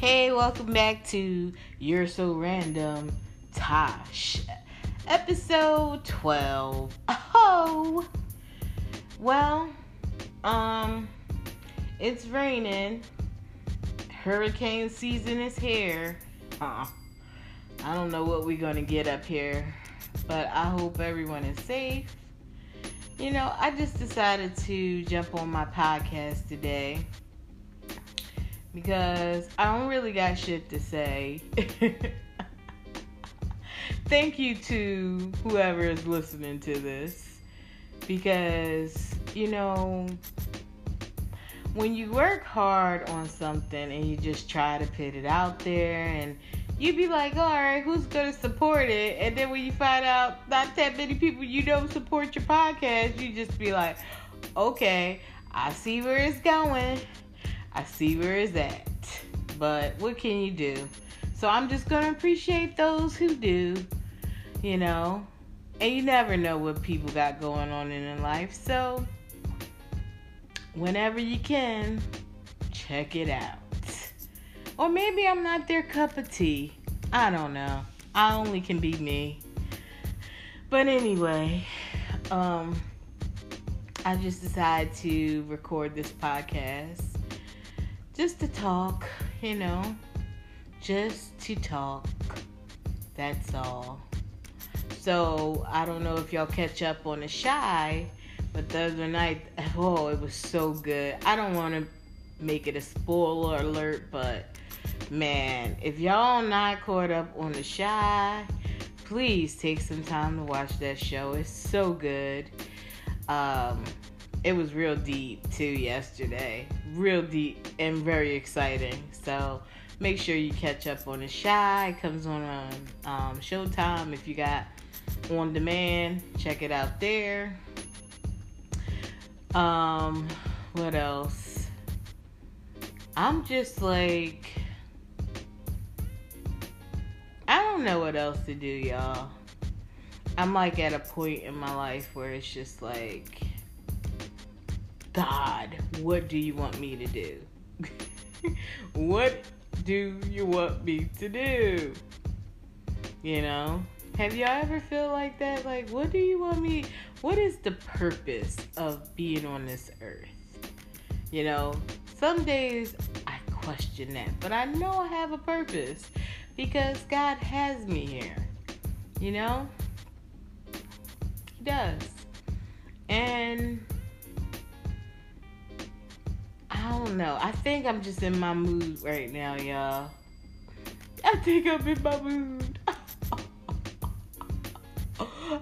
Hey, welcome back to You're So Random Tosh, episode 12. Oh, well, um, it's raining. Hurricane season is here. Uh, I don't know what we're gonna get up here, but I hope everyone is safe. You know, I just decided to jump on my podcast today because I don't really got shit to say. Thank you to whoever is listening to this because, you know, when you work hard on something and you just try to put it out there and you be like, all right, who's gonna support it? And then when you find out not that many people you know support your podcast, you just be like, okay, I see where it's going. I see where it's at. But what can you do? So I'm just gonna appreciate those who do, you know. And you never know what people got going on in their life. So whenever you can, check it out. Or maybe I'm not their cup of tea. I don't know. I only can be me. But anyway, um, I just decided to record this podcast just to talk, you know, just to talk. That's all. So I don't know if y'all catch up on the Chi, but the other night, oh, it was so good. I don't want to make it a spoiler alert, but man, if y'all not caught up on the Chi, please take some time to watch that show. It's so good. Um, it was real deep too yesterday. Real deep and very exciting. So make sure you catch up on the Chi. It comes on um, Showtime if you got on demand. Check it out there. Um, what else? I'm just like I don't know what else to do, y'all. I'm like at a point in my life where it's just like God, what do you want me to do? what do you want me to do? You know? Have y'all ever feel like that? Like, what do you want me? What is the purpose of being on this earth? You know, some days I question that, but I know I have a purpose because God has me here. You know? He does. And I don't know. I think I'm just in my mood right now, y'all. I think I'm in my mood.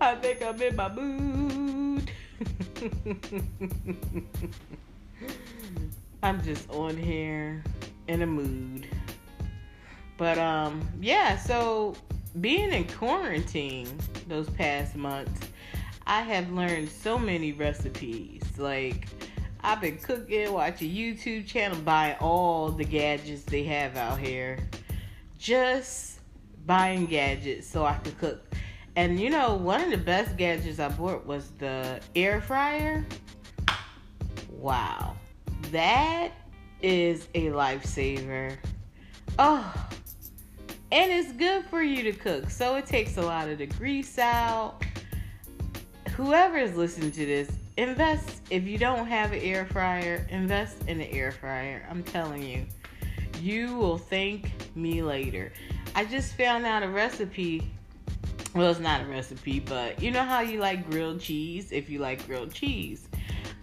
I think I'm in my mood. I'm just on here in a mood. But um yeah, so being in quarantine those past months, I have learned so many recipes. Like I've been cooking, watching YouTube channel, buying all the gadgets they have out here. Just buying gadgets so I could cook. And you know, one of the best gadgets I bought was the air fryer. Wow. That is a lifesaver. Oh. And it's good for you to cook. So it takes a lot of the grease out. Whoever is listening to this, invest if you don't have an air fryer invest in an air fryer. I'm telling you. You will thank me later. I just found out a recipe. Well it's not a recipe but you know how you like grilled cheese? If you like grilled cheese.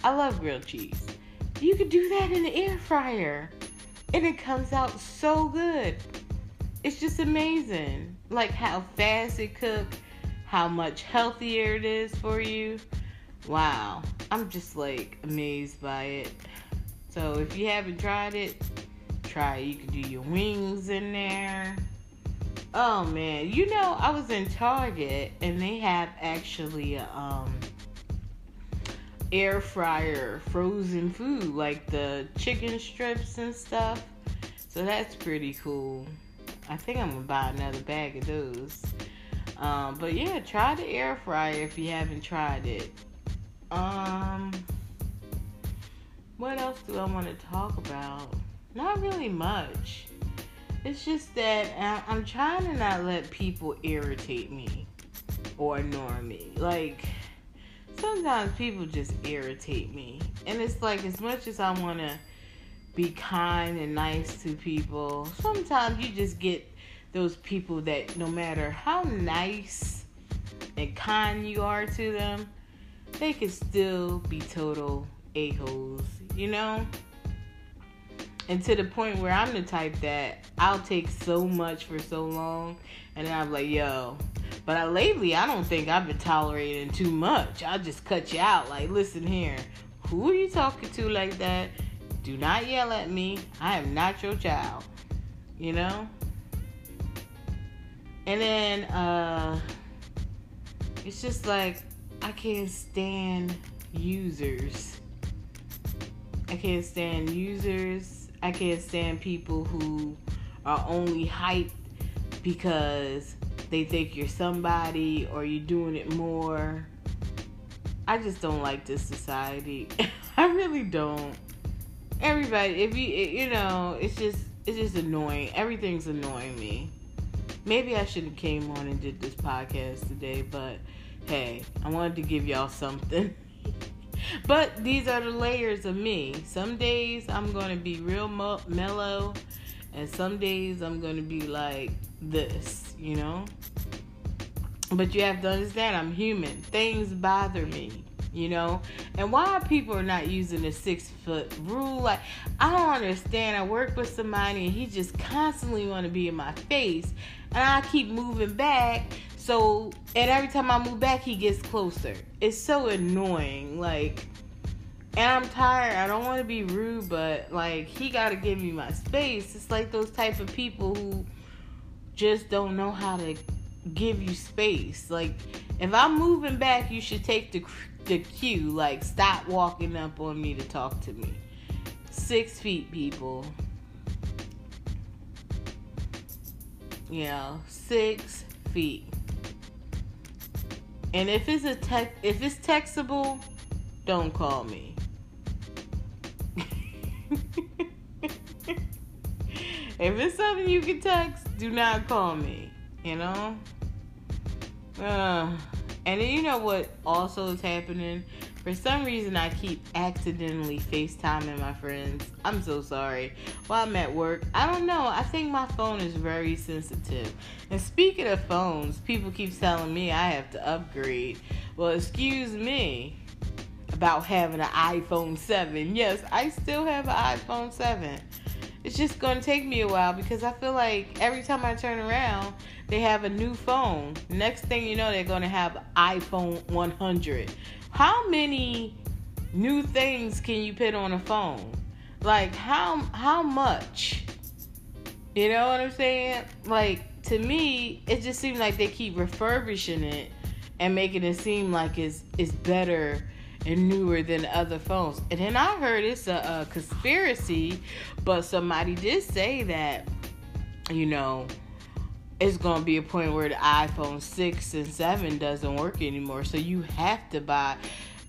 I love grilled cheese. You could do that in an air fryer and it comes out so good. It's just amazing like how fast it cooks how much healthier it is for you wow, I'm just like amazed by it. So if you haven't tried it, try it. You can do your wings in there. Oh man, you know I was in Target and they have actually um air fryer frozen food like the chicken strips and stuff. So that's pretty cool. I think I'm gonna buy another bag of those. Um, but yeah, try the air fryer if you haven't tried it. Um, what else do I want to talk about? Not really much. It's just that I'm trying to not let people irritate me or annoy me. Like, sometimes people just irritate me. And it's like, as much as I want to be kind and nice to people, sometimes you just get those people that no matter how nice and kind you are to them, they could still be total a-holes, you know? And to the point where I'm the type that I'll take so much for so long, and then I'm like, yo. But I, lately, I don't think I've been tolerating too much. I'll just cut you out. Like, listen here, who are you talking to like that? Do not yell at me. I am not your child. You know? And then, uh, it's just like, I can't stand users. I can't stand users. I can't stand people who are only hyped because they think you're somebody or you're doing it more. I just don't like this society. I really don't. Everybody, if you you know, it's just it's just annoying. Everything's annoying me. Maybe I should have came on and did this podcast today, but hey, I wanted to give y'all something. but these are the layers of me. Some days I'm going to be real mo- mellow, and some days I'm going to be like this, you know? But you have to understand, I'm human. Things bother me, you know? And why people are not using the six foot rule, like, I don't understand. I work with somebody and he just constantly want to be in my face, and I keep moving back so, and every time I move back, he gets closer. It's so annoying. Like, and I'm tired. I don't want to be rude, but like, he got to give me my space. It's like those type of people who just don't know how to give you space. Like, if I'm moving back, you should take the the cue. Like, stop walking up on me to talk to me. Six feet, people. Yeah, six feet. And if it's a tech, if it's textable, don't call me. if it's something you can text, do not call me. You know. Uh, and then you know what also is happening for some reason, I keep accidentally FaceTiming my friends. I'm so sorry. While I'm at work, I don't know. I think my phone is very sensitive. And speaking of phones, people keep telling me I have to upgrade. Well, excuse me about having an iPhone 7. Yes, I still have an iPhone 7. It's just going to take me a while because I feel like every time I turn around, they have a new phone. Next thing you know, they're going to have iPhone 100 how many new things can you put on a phone? Like how how much? You know what I'm saying? Like to me, it just seems like they keep refurbishing it and making it seem like it's it's better and newer than other phones. And then I heard it's a, a conspiracy, but somebody did say that you know it's gonna be a point where the iPhone six and seven doesn't work anymore. So you have to buy.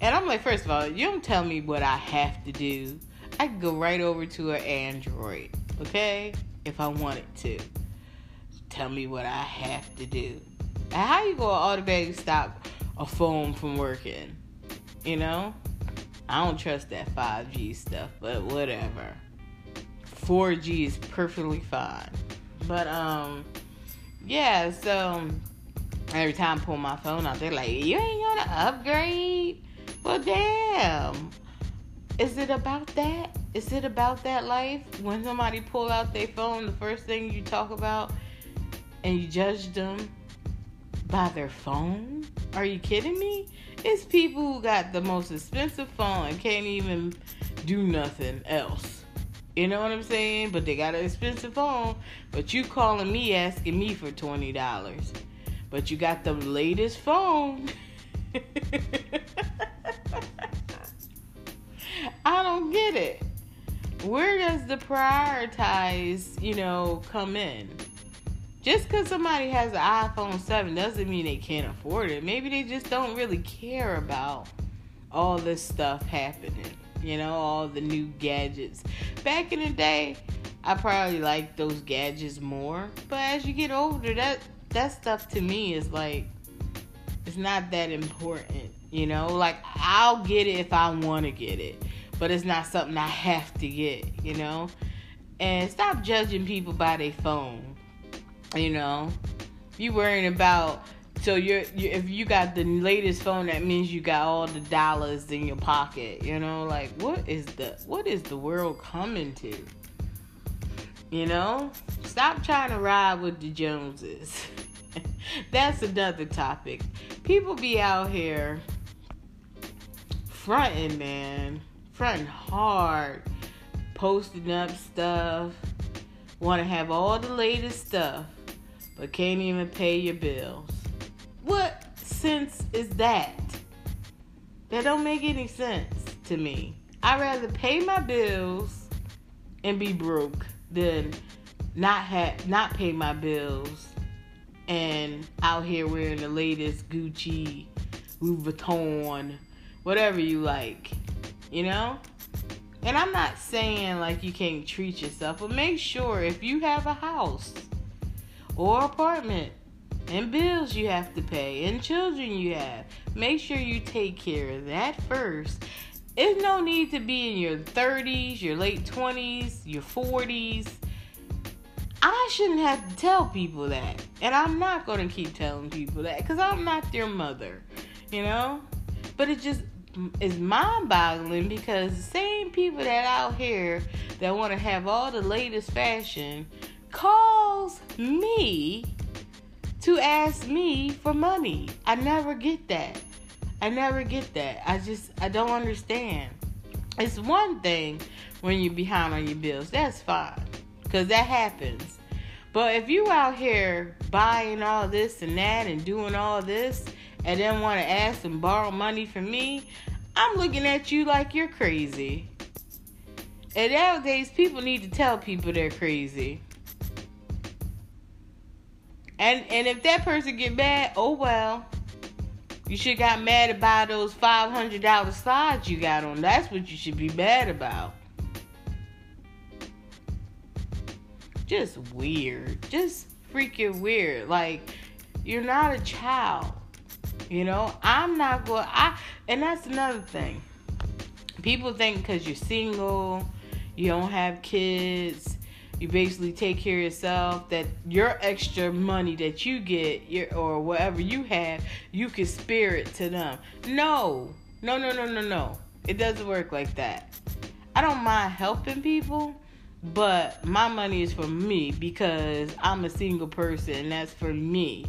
And I'm like, first of all, you don't tell me what I have to do. I can go right over to an Android, okay? If I wanted to. Tell me what I have to do. How you gonna automatically stop a phone from working? You know? I don't trust that 5G stuff, but whatever. 4G is perfectly fine. But um yeah, so every time I pull my phone out, they're like, "You ain't gonna upgrade." Well, damn. Is it about that? Is it about that life? When somebody pull out their phone, the first thing you talk about, and you judge them by their phone? Are you kidding me? It's people who got the most expensive phone and can't even do nothing else. You know what I'm saying? But they got an expensive phone. But you calling me asking me for twenty dollars. But you got the latest phone. I don't get it. Where does the prioritize, you know, come in? Just because somebody has an iPhone 7 doesn't mean they can't afford it. Maybe they just don't really care about all this stuff happening you know, all the new gadgets. Back in the day, I probably like those gadgets more. But as you get older, that that stuff to me is like it's not that important. You know, like I'll get it if I want to get it, but it's not something I have to get. You know, and stop judging people by their phone. You know, you worrying about so you're, you if you got the latest phone, that means you got all the dollars in your pocket. You know, like what is the what is the world coming to? You know, stop trying to ride with the Joneses. That's another topic. People be out here fronting, man, fronting hard, posting up stuff, want to have all the latest stuff, but can't even pay your bills. What sense is that? That don't make any sense to me. I'd rather pay my bills and be broke than not have not pay my bills and out here wearing the latest Gucci, Louis Vuitton, whatever you like, you know? And I'm not saying like you can't treat yourself, but make sure if you have a house or apartment and bills you have to pay and children you have, make sure you take care of that first. There's no need to be in your 30s, your late 20s, your 40s. I shouldn't have to tell people that. And I'm not going to keep telling people that because I'm not their mother, you know? But it just is mind boggling because the same people that out here that want to have all the latest fashion calls me to ask me for money. I never get that. I never get that. I just I don't understand. It's one thing when you're behind on your bills. That's fine. Cause that happens. But if you out here buying all this and that and doing all this and then want to ask and borrow money from me, I'm looking at you like you're crazy. And nowadays people need to tell people they're crazy. And and if that person get mad, oh well. You should got mad about those five hundred dollar slides you got on. That's what you should be mad about. Just weird. Just freaking weird. Like you're not a child. You know, I'm not going. I and that's another thing. People think because you're single, you don't have kids, you basically take care of yourself that your extra money that you get your or whatever you have you can spare it to them. No. No no no no no. It doesn't work like that. I don't mind helping people but my money is for me because i'm a single person and that's for me.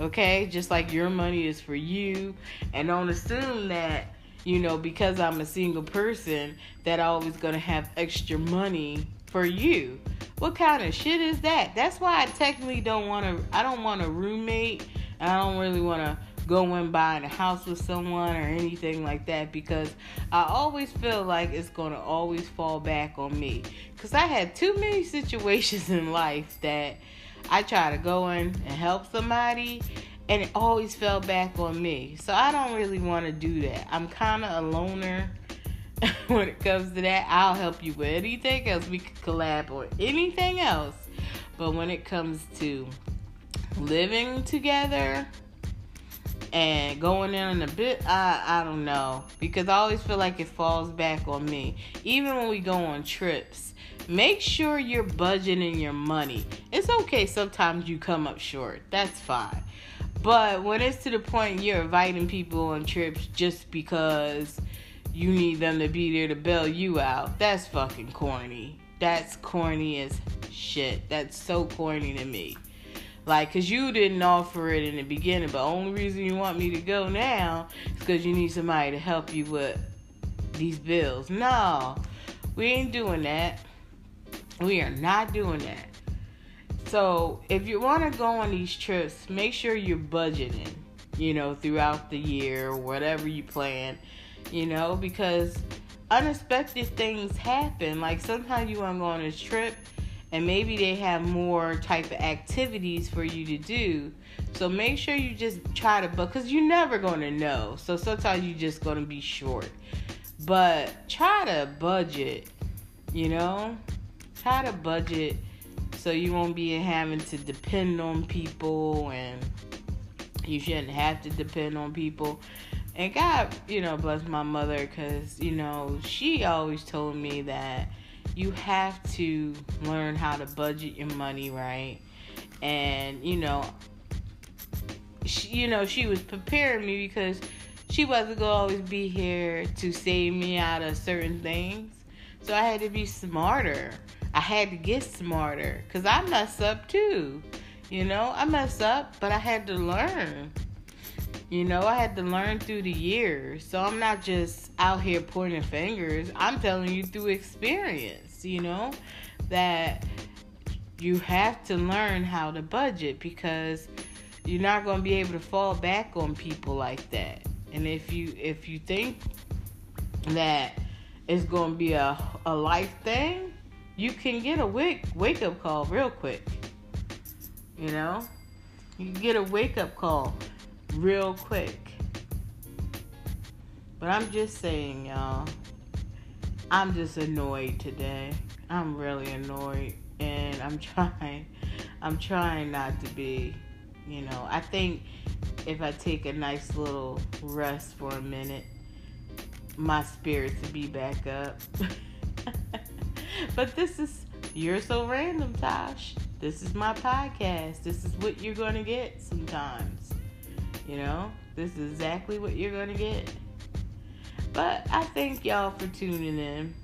Okay? Just like your money is for you. And don't assume that you know because i'm a single person that i'm always gonna have extra money for you what kind of shit is that? That's why I technically don't want to. I don't want a roommate. I don't really want to go and buy in a house with someone or anything like that because I always feel like it's to always fall back on me. Because I had too many situations in life that I try to go in and help somebody and it always fell back on me. So I don't really want to do that. I'm kind of a loner when it comes to that. I'll help you with anything else. We could collab on anything else. But when it comes to living together and going in a bit, I, I don't know. Because I always feel like it falls back on me. Even when we go on trips, make sure you're budgeting your money. It's okay sometimes you come up short. That's fine. But when it's to the point you're inviting people on trips just because you need them to be there to bail you out. That's fucking corny. That's corny as shit. That's so corny to me. Like, cause you didn't offer it in the beginning, but only reason you want me to go now is because you need somebody to help you with these bills. No, we ain't doing that. We are not doing that. So, if you want to go on these trips, make sure you're budgeting, you know, throughout the year, whatever you plan you know, because unexpected things happen. Like sometimes you want to go on a trip and maybe they have more type of activities for you to do. So make sure you just try to book because you're never going to know. So sometimes you're just going to be short. But try to budget, you know? try to budget so you won't be having to depend on people and you shouldn't have to depend on people and god you know bless my mother because you know she always told me that you have to learn how to budget your money right and you know she, you know she was preparing me because she wasn't gonna always be here to save me out of certain things so i had to be smarter I had to get smarter because I mess up too. You know, I mess up, but I had to learn. You know, I had to learn through the years. So I'm not just out here pointing fingers. I'm telling you through experience, you know, that you have to learn how to budget because you're not going to be able to fall back on people like that. And if you if you think that it's going to be a a life thing, you can get a wake wake up call real quick. You know, you get a wake up call real quick. But I'm just saying, y'all. I'm just annoyed today. I'm really annoyed, and I'm trying. I'm trying not to be. You know, I think if I take a nice little rest for a minute, my spirits will be back up. but this is you're so random, Tosh. This is my podcast. This is what you're gonna get sometimes. You know, this is exactly what you're gonna get. But I thank y'all for tuning in.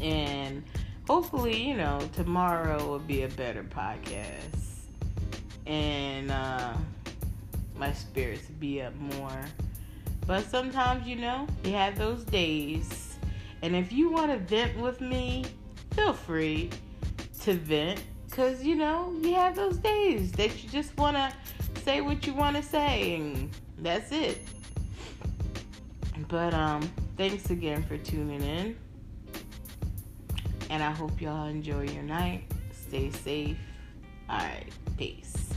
And hopefully, you know, tomorrow will be a better podcast. And uh, my spirits be up more. But sometimes, you know, you have those days and if you want to vent with me, feel free to vent because you know you have those days that you just want to say what you want to say and that's it. But um thanks again for tuning in. And I hope y'all enjoy your night. Stay safe. All right, peace.